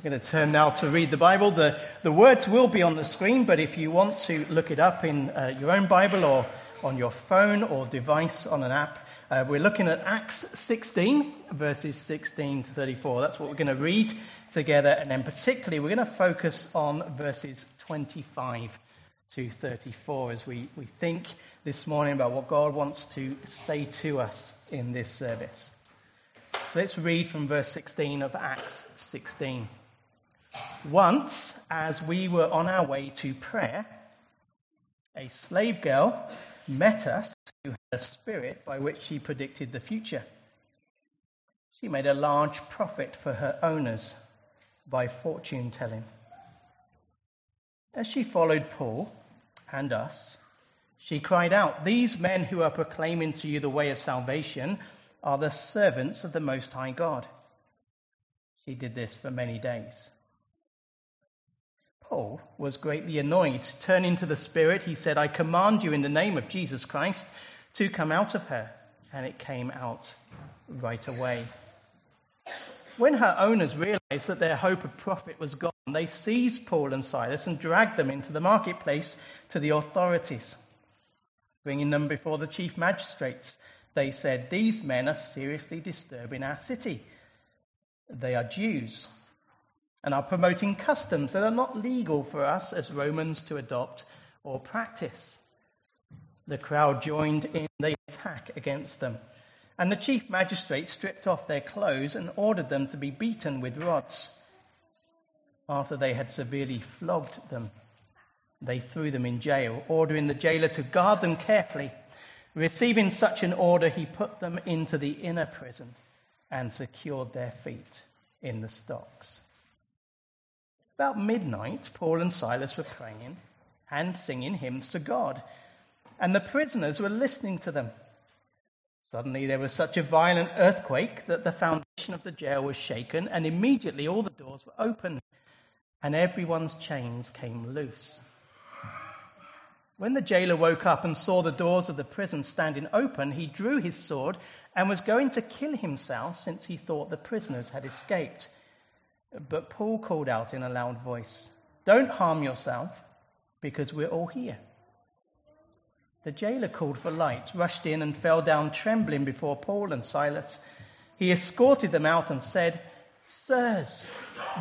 I'm going to turn now to read the Bible. The, the words will be on the screen, but if you want to look it up in uh, your own Bible or on your phone or device on an app, uh, we're looking at Acts 16, verses 16 to 34. That's what we're going to read together, and then particularly we're going to focus on verses 25 to 34 as we, we think this morning about what God wants to say to us in this service. So let's read from verse 16 of Acts 16. Once, as we were on our way to prayer, a slave girl met us who had a spirit by which she predicted the future. She made a large profit for her owners by fortune telling. As she followed Paul and us, she cried out, These men who are proclaiming to you the way of salvation are the servants of the Most High God. She did this for many days. Paul was greatly annoyed. Turning to the Spirit, he said, I command you in the name of Jesus Christ to come out of her. And it came out right away. When her owners realized that their hope of profit was gone, they seized Paul and Silas and dragged them into the marketplace to the authorities. Bringing them before the chief magistrates, they said, These men are seriously disturbing our city. They are Jews and are promoting customs that are not legal for us as Romans to adopt or practice. The crowd joined in the attack against them, and the chief magistrate stripped off their clothes and ordered them to be beaten with rods. After they had severely flogged them, they threw them in jail, ordering the jailer to guard them carefully. Receiving such an order, he put them into the inner prison and secured their feet in the stocks. About midnight, Paul and Silas were praying and singing hymns to God, and the prisoners were listening to them. Suddenly, there was such a violent earthquake that the foundation of the jail was shaken, and immediately all the doors were opened, and everyone's chains came loose. When the jailer woke up and saw the doors of the prison standing open, he drew his sword and was going to kill himself since he thought the prisoners had escaped. But Paul called out in a loud voice, Don't harm yourself, because we're all here. The jailer called for lights, rushed in, and fell down trembling before Paul and Silas. He escorted them out and said, Sirs,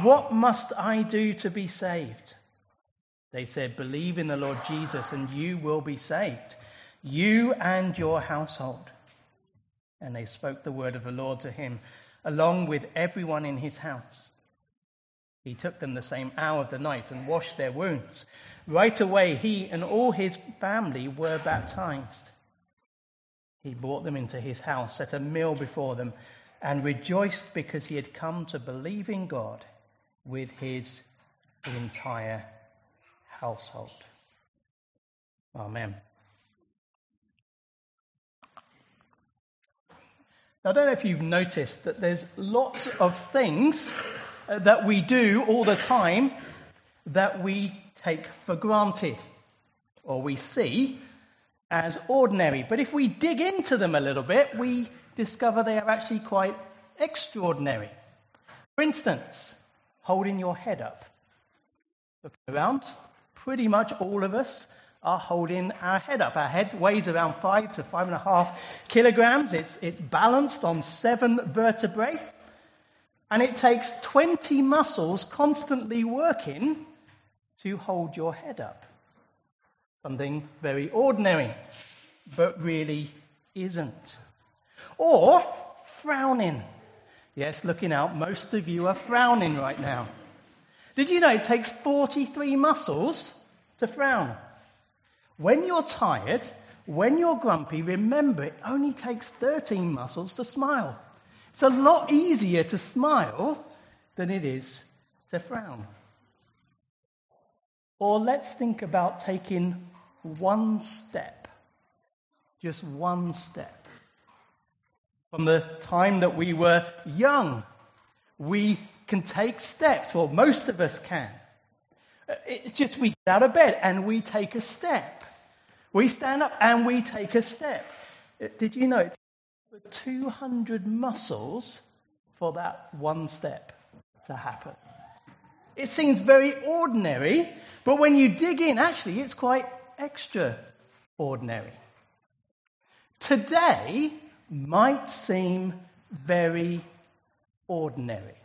what must I do to be saved? They said, Believe in the Lord Jesus, and you will be saved, you and your household. And they spoke the word of the Lord to him, along with everyone in his house. He took them the same hour of the night and washed their wounds. Right away, he and all his family were baptized. He brought them into his house, set a meal before them, and rejoiced because he had come to believe in God with his entire household. Amen. Now, I don't know if you've noticed that there's lots of things that we do all the time that we take for granted or we see as ordinary. But if we dig into them a little bit, we discover they are actually quite extraordinary. For instance, holding your head up. Looking around, pretty much all of us are holding our head up. Our head weighs around five to five and a half kilograms. It's, it's balanced on seven vertebrae. And it takes 20 muscles constantly working to hold your head up. Something very ordinary, but really isn't. Or frowning. Yes, looking out, most of you are frowning right now. Did you know it takes 43 muscles to frown? When you're tired, when you're grumpy, remember it only takes 13 muscles to smile. It's a lot easier to smile than it is to frown. Or let's think about taking one step, just one step. From the time that we were young, we can take steps, or most of us can. It's just we get out of bed and we take a step. We stand up and we take a step. Did you know 200 muscles for that one step to happen. It seems very ordinary, but when you dig in, actually, it's quite extraordinary. Today might seem very ordinary.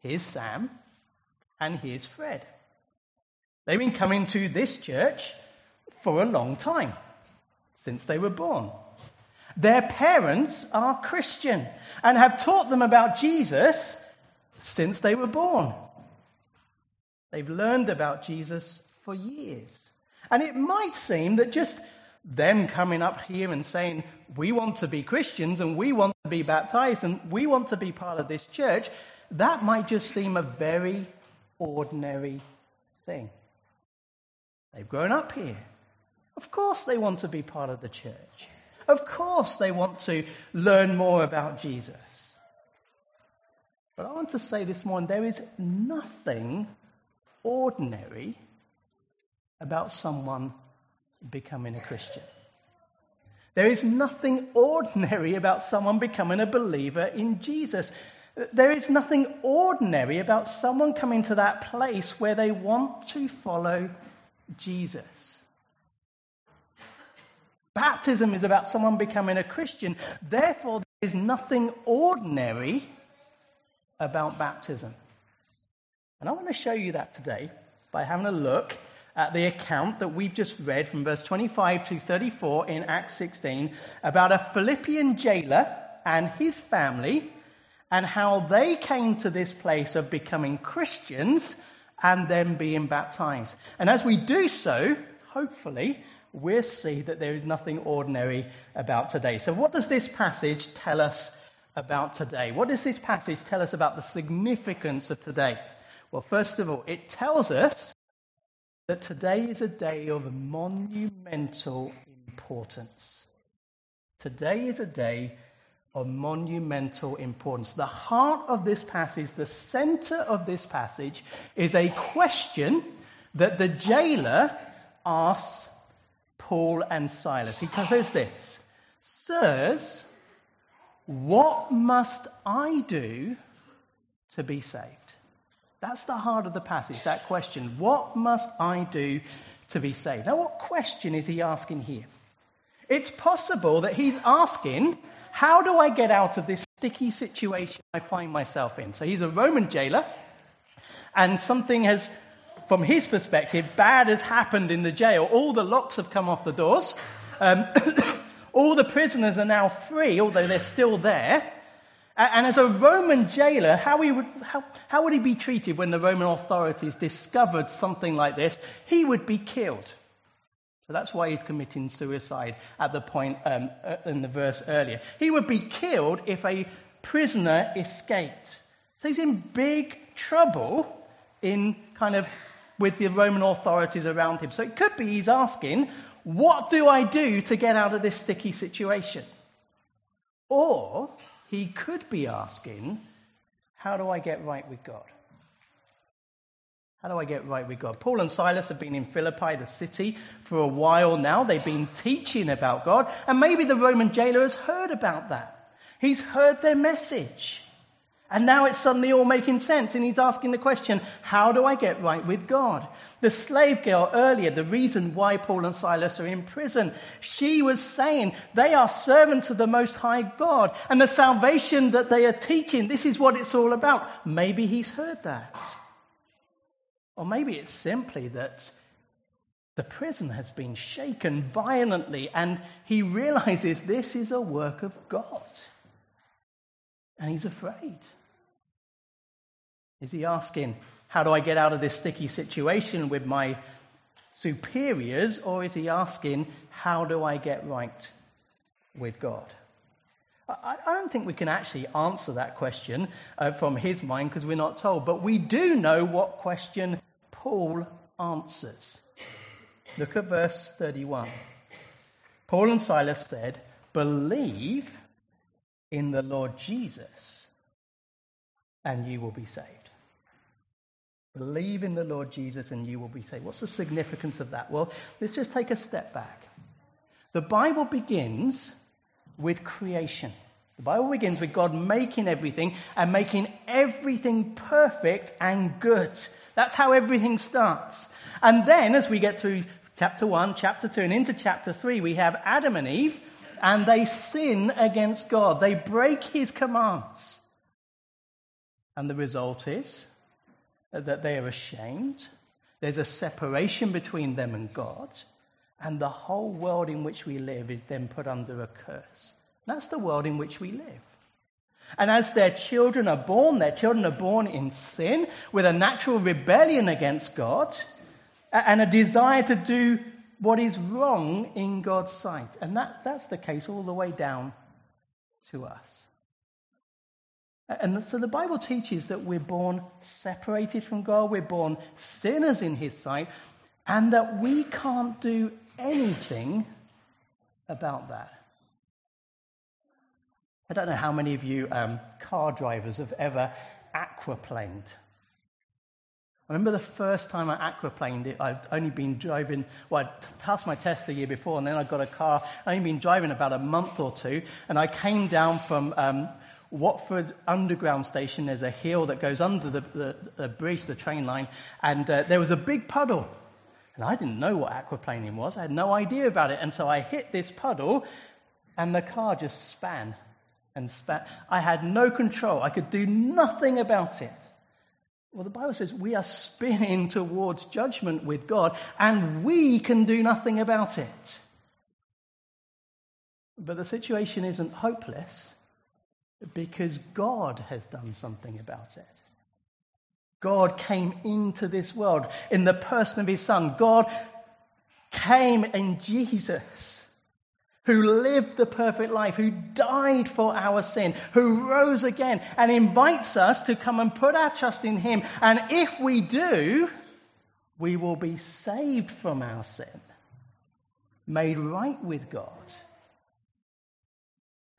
Here's Sam, and here's Fred. They've been coming to this church for a long time, since they were born. Their parents are Christian and have taught them about Jesus since they were born. They've learned about Jesus for years. And it might seem that just them coming up here and saying, we want to be Christians and we want to be baptized and we want to be part of this church, that might just seem a very ordinary thing. They've grown up here. Of course they want to be part of the church. Of course they want to learn more about Jesus. But I want to say this morning there is nothing ordinary about someone becoming a Christian. There is nothing ordinary about someone becoming a believer in Jesus. There is nothing ordinary about someone coming to that place where they want to follow Jesus. Baptism is about someone becoming a Christian. Therefore, there is nothing ordinary about baptism. And I want to show you that today by having a look at the account that we've just read from verse 25 to 34 in Acts 16 about a Philippian jailer and his family and how they came to this place of becoming Christians and then being baptized. And as we do so, hopefully, we'll see that there is nothing ordinary about today. So, what does this passage tell us about today? What does this passage tell us about the significance of today? Well, first of all, it tells us that today is a day of monumental importance. Today is a day of monumental importance. The heart of this passage, the center of this passage, is a question that the jailer asks Paul and Silas. He says this Sirs, what must I do to be saved? That's the heart of the passage, that question. What must I do to be saved? Now, what question is he asking here? It's possible that he's asking, How do I get out of this sticky situation I find myself in? So he's a Roman jailer, and something has, from his perspective, bad has happened in the jail. All the locks have come off the doors. Um, all the prisoners are now free, although they're still there. And as a Roman jailer, how, would, how, how would he be treated when the Roman authorities discovered something like this? He would be killed. So that's why he's committing suicide at the point um, uh, in the verse earlier. He would be killed if a prisoner escaped. So he's in big trouble in kind of with the Roman authorities around him. So it could be he's asking, what do I do to get out of this sticky situation? Or he could be asking, How do I get right with God? How do I get right with God? Paul and Silas have been in Philippi, the city, for a while now. They've been teaching about God, and maybe the Roman jailer has heard about that. He's heard their message. And now it's suddenly all making sense. And he's asking the question, how do I get right with God? The slave girl earlier, the reason why Paul and Silas are in prison, she was saying they are servants of the Most High God. And the salvation that they are teaching, this is what it's all about. Maybe he's heard that. Or maybe it's simply that the prison has been shaken violently and he realizes this is a work of God. And he's afraid. Is he asking, How do I get out of this sticky situation with my superiors? Or is he asking, How do I get right with God? I, don't think we can actually answer that question uh, from his mind because we're not told, but we do know what question Paul answers. Look at verse 31. Paul and Silas said, Believe in the Lord Jesus, and you will be saved. Believe in the Lord Jesus and you will be saved. What's the significance of that? Well, let's just take a step back. The Bible begins with creation. The Bible begins with God making everything and making everything perfect and good. That's how everything starts. And then as we get through chapter 1, chapter 2, and into chapter 3, we have Adam and Eve, and they sin against God. They break his commands. And the result is that they are ashamed. There's a separation between them and God. And the whole world in which we live is then put under a curse. That's the world in which we live. And as their children are born, their children are born in sin with a natural rebellion against God and a desire to do what is wrong in God's sight. And that, that's the case all the way down to us. And so the Bible teaches that we're born separated from God, we're born sinners in His sight, and that we can't do anything about that. I don't know how many of you um, car drivers have ever aquaplaned. I remember the first time I aquaplaned it, I'd only been driving, well, I passed my test the year before, and then I got a car. I'd only been driving about a month or two, and I came down from um, Watford Underground Station. There's a hill that goes under the, the, the bridge, the train line, and uh, there was a big puddle. And I didn't know what aquaplaning was. I had no idea about it. And so I hit this puddle, and the car just span and spat. I had no control. I could do nothing about it. Well, the Bible says we are spinning towards judgment with God, and we can do nothing about it. But the situation isn't hopeless because God has done something about it. God came into this world in the person of his Son. God came in Jesus who lived the perfect life, who died for our sin, who rose again and invites us to come and put our trust in him. And if we do, we will be saved from our sin, made right with God.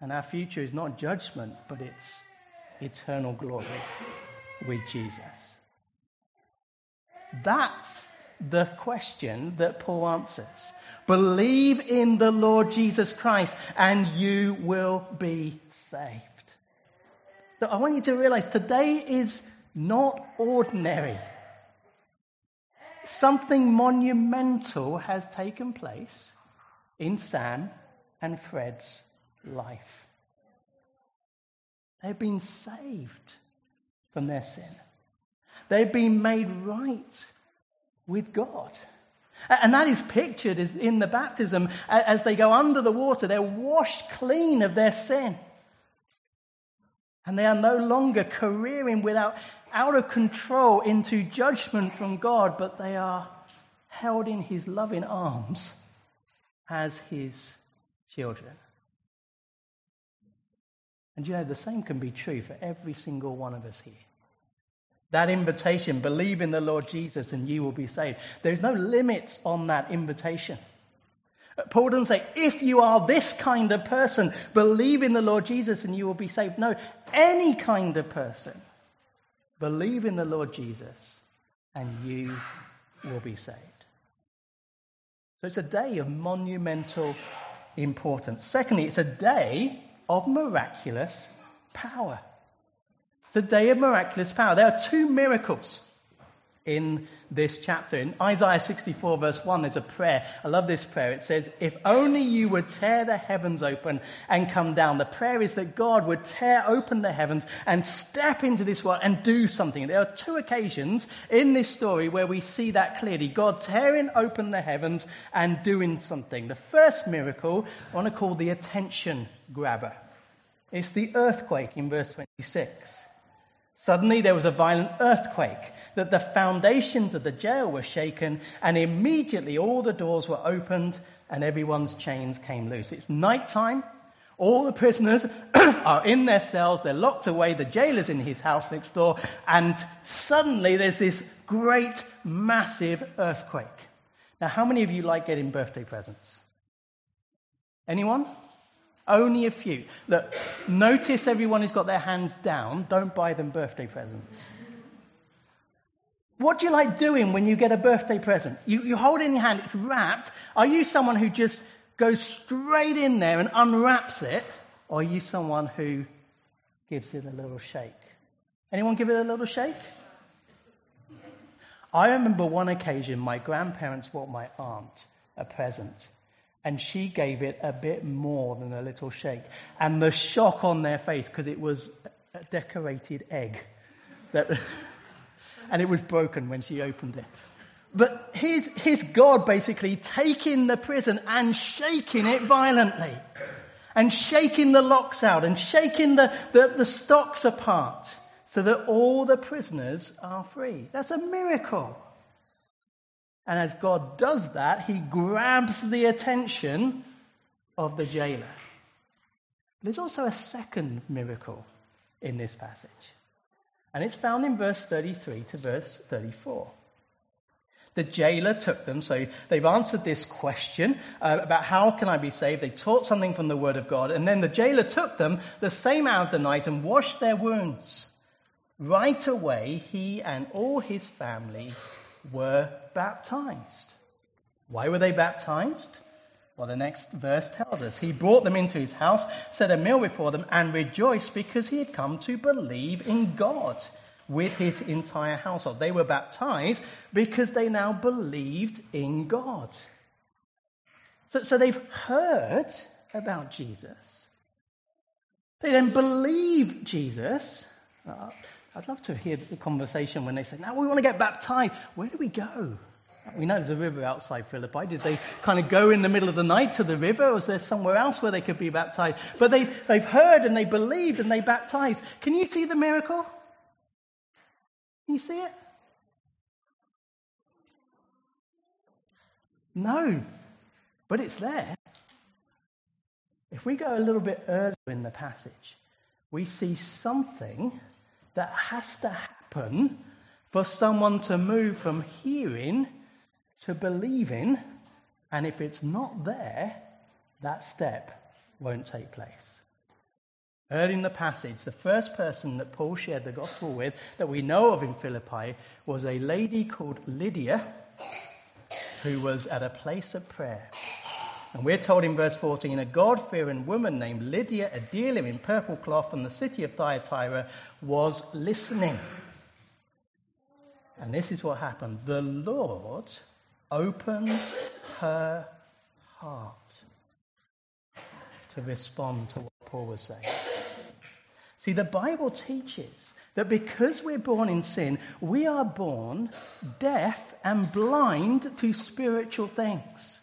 And our future is not judgment, but it's eternal glory with Jesus. That's the question that Paul answers. Believe in the Lord Jesus Christ and you will be saved. So I want you to realize today is not ordinary. Something monumental has taken place in Sam and Fred's life. They've been saved from their sin. They've been made right with God. And that is pictured in the baptism as they go under the water. They're washed clean of their sin. And they are no longer careering without, out of control into judgment from God, but they are held in his loving arms as his children. And you know, the same can be true for every single one of us here. That invitation, believe in the Lord Jesus and you will be saved. There's no limits on that invitation. Paul doesn't say, if you are this kind of person, believe in the Lord Jesus and you will be saved. No, any kind of person, believe in the Lord Jesus and you will be saved. So it's a day of monumental importance. Secondly, it's a day of miraculous power. A day of miraculous power. There are two miracles in this chapter. In Isaiah 64, verse 1, there's a prayer. I love this prayer. It says, If only you would tear the heavens open and come down. The prayer is that God would tear open the heavens and step into this world and do something. There are two occasions in this story where we see that clearly God tearing open the heavens and doing something. The first miracle I want to call the attention grabber. It's the earthquake in verse 26. Suddenly there was a violent earthquake, that the foundations of the jail were shaken, and immediately all the doors were opened and everyone's chains came loose. It's night time. All the prisoners are in their cells. They're locked away. The jailer's in his house next door. And suddenly there's this great, massive earthquake. Now, how many of you like getting birthday presents? Anyone? Only a few. Look, notice everyone who's got their hands down. Don't buy them birthday presents. What do you like doing when you get a birthday present? You, you hold it in your hand, it's wrapped. Are you someone who just goes straight in there and unwraps it? Or are you someone who gives it a little shake? Anyone give it a little shake? I remember one occasion my grandparents bought my aunt a present and she gave it a bit more than a little shake. And the shock on their face, because it was a decorated egg, that, and it was broken when she opened it. But here's, here's God basically taking the prison and shaking it violently, and shaking the locks out, and shaking the, the, the stocks apart so that all the prisoners are free. That's a miracle. And as God does that, he grabs the attention of the jailer. There's also a second miracle in this passage. And it's found in verse 33 to verse 34. The jailer took them, so they've answered this question uh, about how can I be saved. They taught something from the Word of God, and then the jailer took them the same hour of the night and washed their wounds. Right away, he and all his family were baptized. Why were they baptized? Well, the next verse tells us he brought them into his house, set a meal before them, and rejoiced because he had come to believe in God with his entire household. They were baptized because they now believed in God. So, so they've heard about Jesus. They then believe Jesus. Uh, I'd love to hear the conversation when they say, now we want to get baptized. Where do we go? We know there's a river outside Philippi. Did they kind of go in the middle of the night to the river, or was there somewhere else where they could be baptized? But they, they've heard and they believed and they baptized. Can you see the miracle? Can you see it? No, but it's there. If we go a little bit earlier in the passage, we see something that has to happen for someone to move from hearing to believing, and if it's not there, that step won't take place. Early in the passage, the first person that Paul shared the gospel with that we know of in Philippi was a lady called Lydia who was at a place of prayer. And we're told in verse 14 a God fearing woman named Lydia, a dealer in purple cloth from the city of Thyatira, was listening. And this is what happened the Lord opened her heart to respond to what Paul was saying. See, the Bible teaches that because we're born in sin, we are born deaf and blind to spiritual things.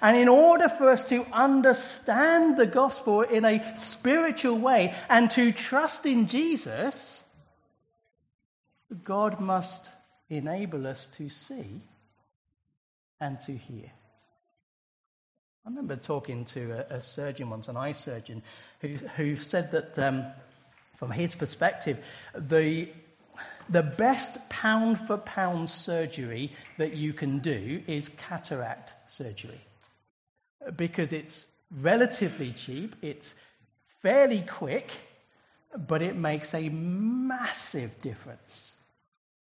And in order for us to understand the gospel in a spiritual way and to trust in Jesus, God must enable us to see and to hear. I remember talking to a, a surgeon once, an eye surgeon, who, who said that um, from his perspective, the, the best pound for pound surgery that you can do is cataract surgery because it's relatively cheap, it's fairly quick, but it makes a massive difference.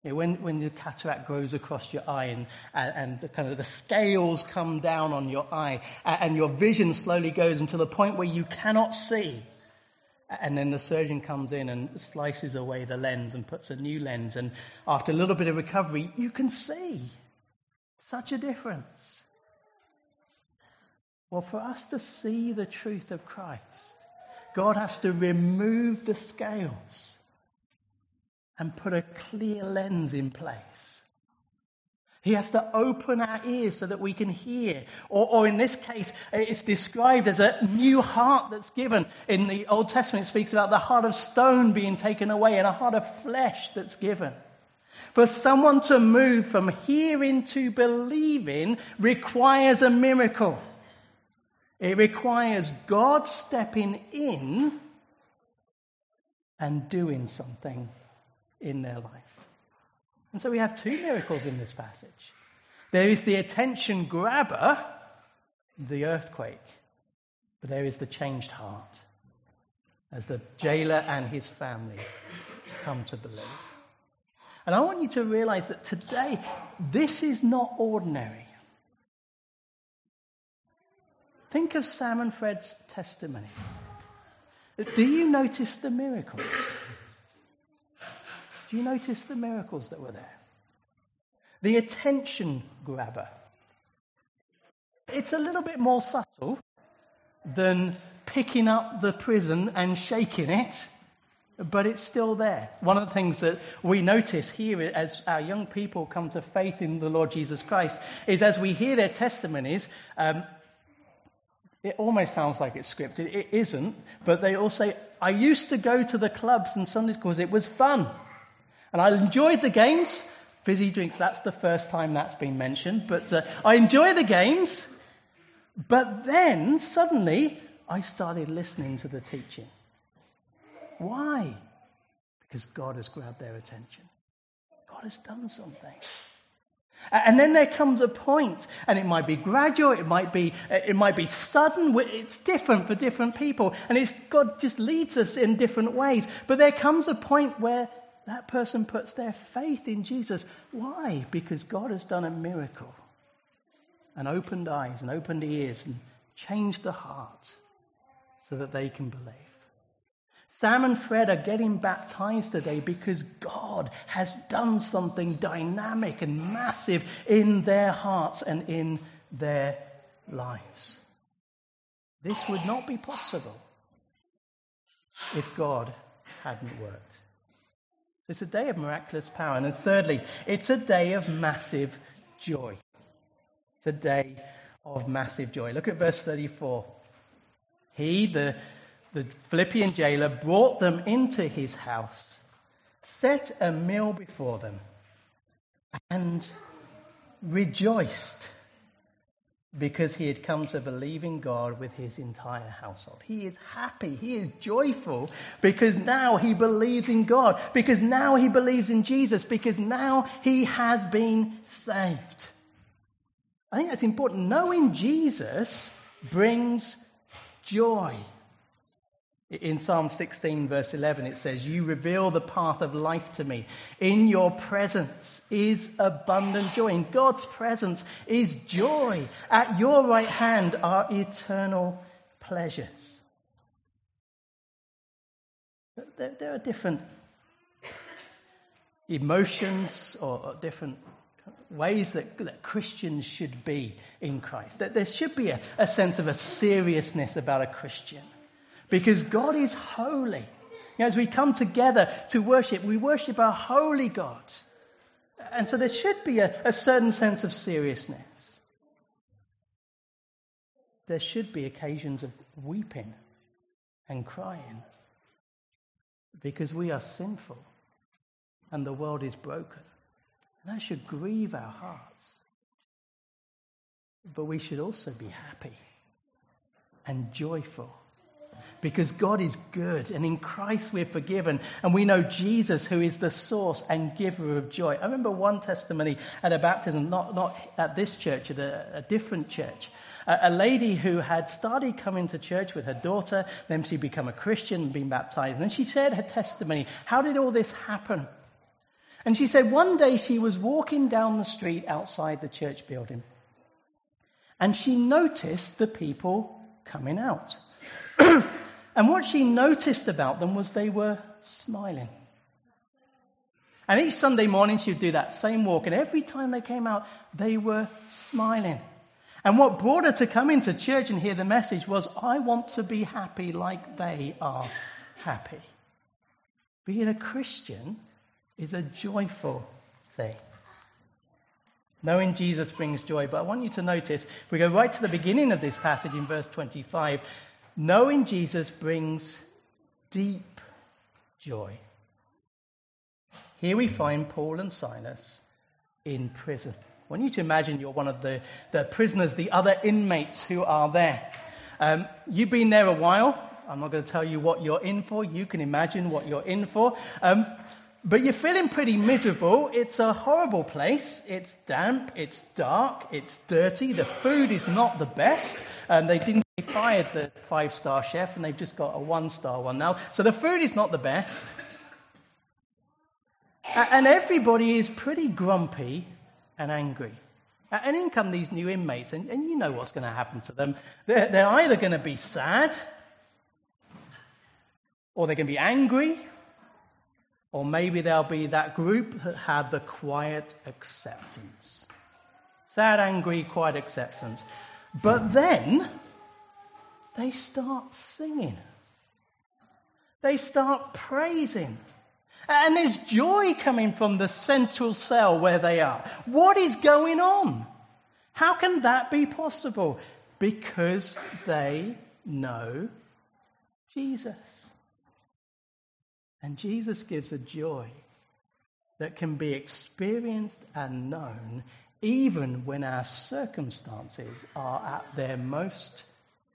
When, when the cataract grows across your eye and, and, and, the kind of the scales come down on your eye and, and your vision slowly goes until the point where you cannot see. And then the surgeon comes in and slices away the lens and puts a new lens. And after a little bit of recovery, you can see such a difference. Well, for us to see the truth of Christ, God has to remove the scales and put a clear lens in place. He has to open our ears so that we can hear. Or, or, in this case, it's described as a new heart that's given. In the Old Testament, it speaks about the heart of stone being taken away and a heart of flesh that's given. For someone to move from hearing to believing requires a miracle. It requires God stepping in and doing something in their life. And so we have two miracles in this passage. There is the attention grabber, the earthquake, but there is the changed heart as the jailer and his family come to believe. And I want you to realize that today, this is not ordinary. Think of Sam and Fred's testimony. Do you notice the miracles? Do you notice the miracles that were there? The attention grabber. It's a little bit more subtle than picking up the prison and shaking it, but it's still there. One of the things that we notice here as our young people come to faith in the Lord Jesus Christ is as we hear their testimonies, um, it almost sounds like it's scripted. It isn't, but they all say, I used to go to the clubs and Sunday schools, it was fun. And I enjoyed the games. Fizzy drinks, that's the first time that's been mentioned, but uh, I enjoy the games. But then suddenly I started listening to the teaching. Why? Because God has grabbed their attention. God has done something. And then there comes a point, and it might be gradual, it might be, uh, it might be sudden, it's different for different people, and it's, God just leads us in different ways. But there comes a point where that person puts their faith in Jesus. Why? Because God has done a miracle and opened eyes and opened ears and changed the heart so that they can believe. Sam and Fred are getting baptized today because God has done something dynamic and massive in their hearts and in their lives. This would not be possible if God hadn't worked. So it's a day of miraculous power. And then thirdly, it's a day of massive joy. It's a day of massive joy. Look at verse 34. He, the, the Philippian jailer, brought them into his house, set a meal before them, and rejoiced because he had come to believe in God with his entire household. He is happy. He is joyful because now he believes in God, because now he believes in Jesus, because now he has been saved. I think that's important. Knowing Jesus brings joy. In Psalm 16, verse 11, it says, You reveal the path of life to me. In your presence is abundant joy. In God's presence is joy. At your right hand are eternal pleasures. There, are different emotions or different ways that, that, Christians should be in Christ. That there should be a, a sense of a seriousness about a Christian. Because God is holy. You know, as we come together to worship, we worship our holy God. And so there should be a, a certain sense of seriousness. There should be occasions of weeping and crying because we are sinful and the world is broken. And that should grieve our hearts. But we should also be happy and joyful because God is good and in Christ we're forgiven and we know Jesus who is the source and giver of joy. I remember one testimony at a baptism, not, not at this church, at a, a different church. A, a, lady who had started coming to church with her daughter, then she became a Christian and been baptized. And then she shared her testimony. How did all this happen? And she said one day she was walking down the street outside the church building and she noticed the people coming out. And what she noticed about them was they were smiling. And each Sunday morning she would do that same walk, and every time they came out, they were smiling. And what brought her to come into church and hear the message was, I want to be happy like they are happy. Being a Christian is a joyful thing. Knowing Jesus brings joy. But I want you to notice, if we go right to the beginning of this passage in verse 25, Knowing Jesus brings deep joy. Here we find Paul and Silas in prison. I want you to imagine you're one of the, the prisoners, the other inmates who are there. Um, you've been there a while. I'm not going to tell you what you're in for. You can imagine what you're in for. Um, but you're feeling pretty miserable. It's a horrible place. It's damp. It's dark. It's dirty. The food is not the best. And they didn't fired the five star chef and they've just got a one star one now. So the food is not the best. And everybody is pretty grumpy and angry. And in come these new inmates, and, and you know what's going to happen to them. They're, they're either going to be sad or they can be angry, or maybe there'll be that group that had the quiet acceptance. Sad, angry, quiet acceptance. But then they start singing. They start praising. And there's joy coming from the central cell where they are. What is going on? How can that be possible? Because they know Jesus. And Jesus gives a joy that can be experienced and known even when our circumstances are at their most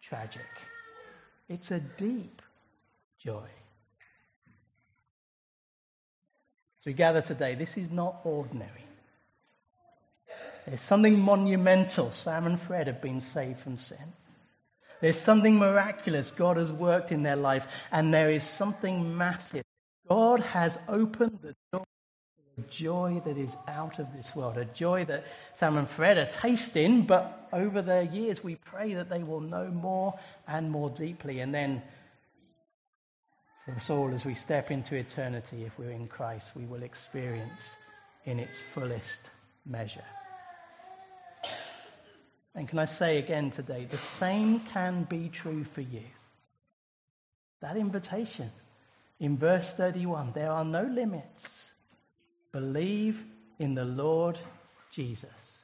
tragic. It's a deep joy. So we gather today, this is not ordinary. There's something monumental. Sam and Fred have been saved from sin. There's something miraculous God has worked in their life, and there is something massive. God has opened the door joy that is out of this world, a joy that Sam and Fred are tasting, but over their years we pray that they will know more and more deeply. And then for us all, as we step into eternity, if we're in Christ, we will experience in its fullest measure. And can I say again today, the same can be true for you. That invitation in verse 31 there are no limits. Believe in the Lord Jesus,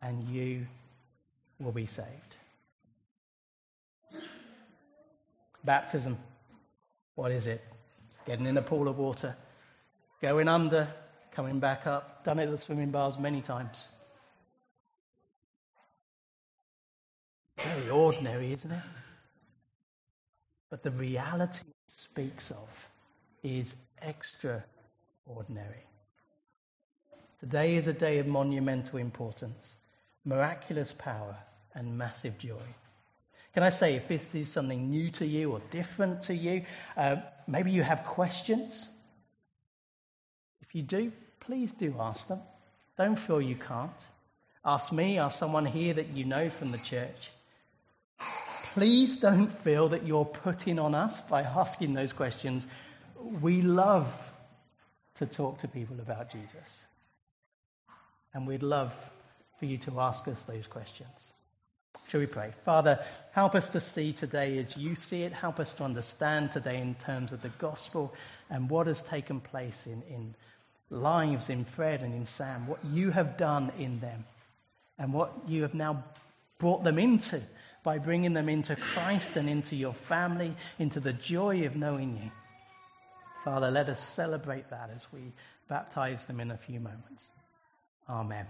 and you will be saved. Baptism, what is it? It's getting in a pool of water, going under, coming back up. Done it at the swimming bars many times. Very ordinary, isn't it? But the reality it speaks of is extraordinary. Today is a day of monumental importance, miraculous power, and massive joy. Can I say, if this is something new to you or different to you, uh, maybe you have questions? If you do, please do ask them. Don't feel you can't. Ask me, ask someone here that you know from the church. Please don't feel that you're putting on us by asking those questions. We love to talk to people about Jesus. And we'd love for you to ask us those questions. Shall we pray? Father, help us to see today as you see it. Help us to understand today in terms of the gospel and what has taken place in, in lives in Fred and in Sam, what you have done in them and what you have now brought them into by bringing them into Christ and into your family, into the joy of knowing you. Father, let us celebrate that as we baptize them in a few moments. Amen.